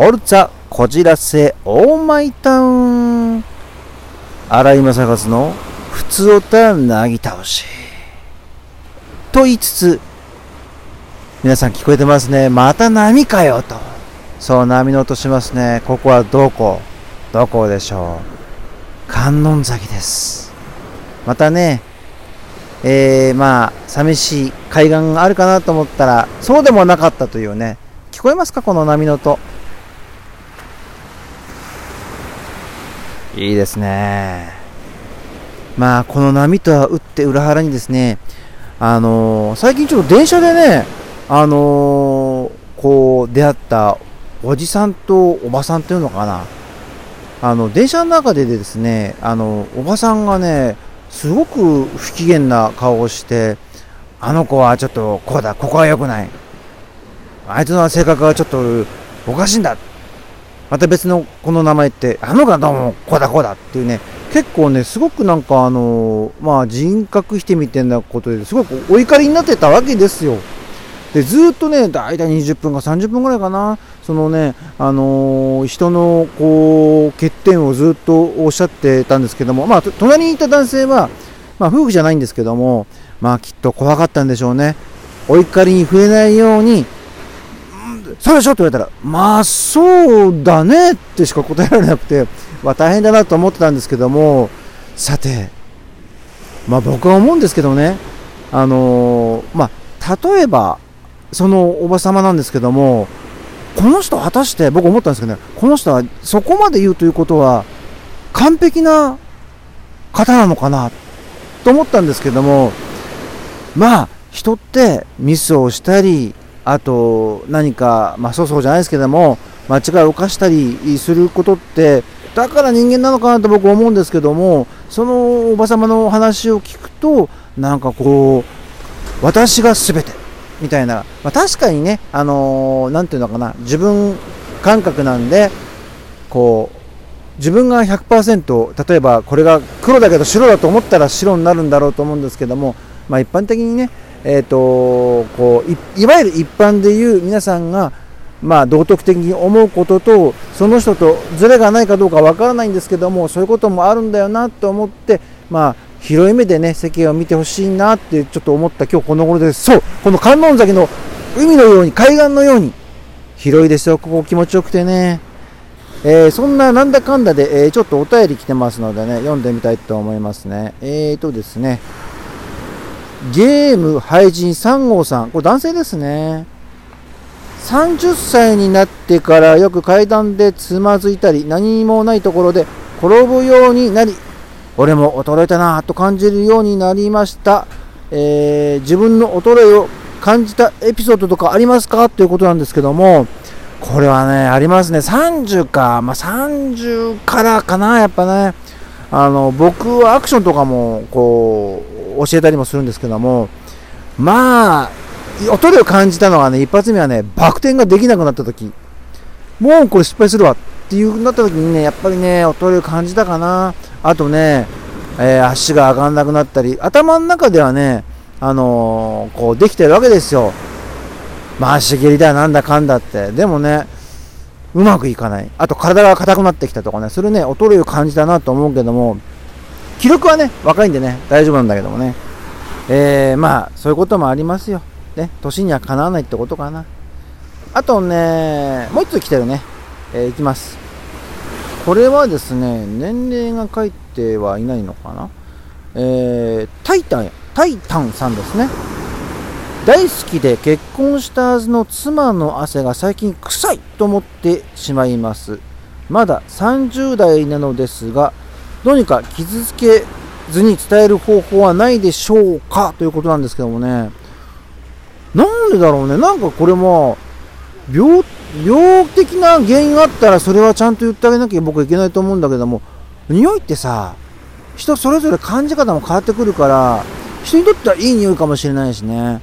オルツァこじらせオーマイタウン荒井正和の普通おたなぎ倒しと言いつつ皆さん聞こえてますね。また波かよと。そう波の音しますね。ここはどこ？どこでしょう？観音崎です。またねえー、まあ寂しい海岸があるかなと思ったらそうでもなかったというね。聞こえますか？この波の音。いいですね。まあ、この波とは打って裏腹にですね、あのー、最近ちょっと電車でね、あのー、こう、出会ったおじさんとおばさんっていうのかな。あの、電車の中でですね、あの、おばさんがね、すごく不機嫌な顔をして、あの子はちょっとこうだ、ここは良くない。あいつの性格はちょっとおかしいんだまた別のこの名前って、あのがどうもこうだこうだっていうね、結構ね、すごくなんかあのまあ人格否定みたいなことですごくお怒りになってたわけですよ。で、ずっとね、大体20分か30分ぐらいかな、そのね、あのー、人のこう欠点をずっとおっしゃってたんですけども、まあ、隣にいた男性は、まあ、夫婦じゃないんですけども、まあ、きっと怖かったんでしょうね。お怒りに触れないように、そうでしょ？って言われたら、まあそうだねってしか答えられなくて、まあ、大変だなと思ってたんですけども、さて、まあ僕は思うんですけどね、あのー、まあ例えば、そのおば様なんですけども、この人果たして僕思ったんですけどね、この人はそこまで言うということは完璧な方なのかなと思ったんですけども、まあ人ってミスをしたり、あと何か、まあ、そうそうじゃないですけども間違いを犯したりすることってだから人間なのかなと僕は思うんですけどもそのおば様の話を聞くとなんかこう私が全てみたいな、まあ、確かにねあのー、ていうのかな自分感覚なんでこう自分が100%例えばこれが黒だけど白だと思ったら白になるんだろうと思うんですけども、まあ、一般的にねえーと、こういわゆる一般でいう皆さんが、まあ、道徳的に思うこととその人とずれがないかどうかわからないんですけどもそういうこともあるんだよなと思って、まあ、広い目でね世間を見てほしいなってちょっと思った今日この頃です。そうこの観音崎の海のように海岸のように広いですよここ気持ちよくてね、えー、そんななんだかんだで、えー、ちょっとお便り来てますのでね読んでみたいと思いますね。えーとですねゲーム廃人3号さん。これ男性ですね。30歳になってからよく階段でつまずいたり、何もないところで転ぶようになり、俺も衰えたなぁと感じるようになりました。えー、自分の衰えを感じたエピソードとかありますか？ということなんですけども、これはね、ありますね。30か。まあ、30からかな、やっぱね。あの、僕はアクションとかも、こう、教えたりもするんですけども、まあ、衰えを感じたのはね、一発目はね、バク転ができなくなった時、もうこれ失敗するわっていうなった時にね、やっぱりね、衰えを感じたかな。あとね、えー、足が上がんなくなったり、頭の中ではね、あのー、こうできてるわけですよ。回し蹴りだ、なんだかんだって。でもね、うまくいかない。あと体が硬くなってきたとかね、それね、衰えを感じたなと思うけども、記録はね、若いんでね、大丈夫なんだけどもね。えー、まあ、そういうこともありますよ。ね、年にはかなわないってことかな。あとね、もう一つ来てるね。えー、いきます。これはですね、年齢が書いてはいないのかな。えー、タイタン、タイタンさんですね。大好きで結婚したはずの妻の汗が最近臭いと思ってしまいます。まだ30代なのですが、どうにか傷つけずに伝える方法はないでしょうか？ということなんですけどもね。なんでだろうね？なんかこれも、病、病的な原因があったらそれはちゃんと言ってあげなきゃ僕はいけないと思うんだけども、匂いってさ、人それぞれ感じ方も変わってくるから、人にとってはいい匂いかもしれないしね。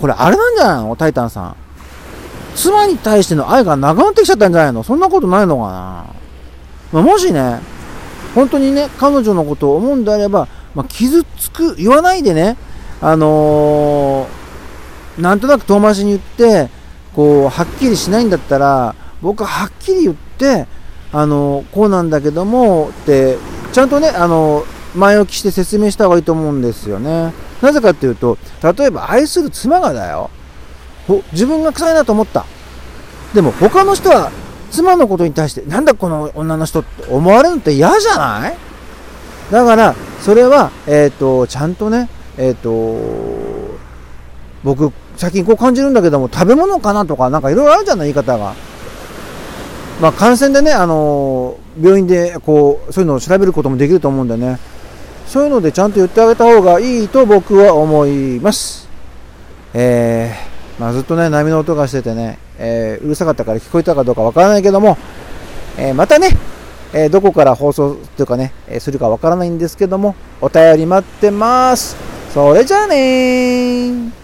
これあれなんじゃないの？タイタンさん。妻に対しての愛がなくなってきちゃったんじゃないの？そんなことないのかな、まあ、もしね、本当にね、彼女のことを思うんであれば、まあ、傷つく、言わないでね、あのー、なんとなく遠回しに言って、こう、はっきりしないんだったら、僕ははっきり言って、あの、こうなんだけども、って、ちゃんとね、あの、前置きして説明した方がいいと思うんですよね。なぜかっていうと、例えば愛する妻がだよ。自分が臭いなと思った。でも他の人は妻のことに対して、なんだこの女の人って思われるのって嫌じゃない？だから、それは、えっ、ー、と、ちゃんとね、えっ、ー、と、僕、最近こう感じるんだけども、食べ物かなとか、なんかいろいろあるじゃない、言い方が。まあ、感染でね、あの、病院でこう、そういうのを調べることもできると思うんでね、そういうのでちゃんと言ってあげた方がいいと僕は思います。えー、まあ、ずっとね、波の音がしててね、えー、うるさかったから聞こえたかどうかわからないけども、えまたね、えどこから放送というかね、えするかわからないんですけども、お便り待ってます。それじゃあねー。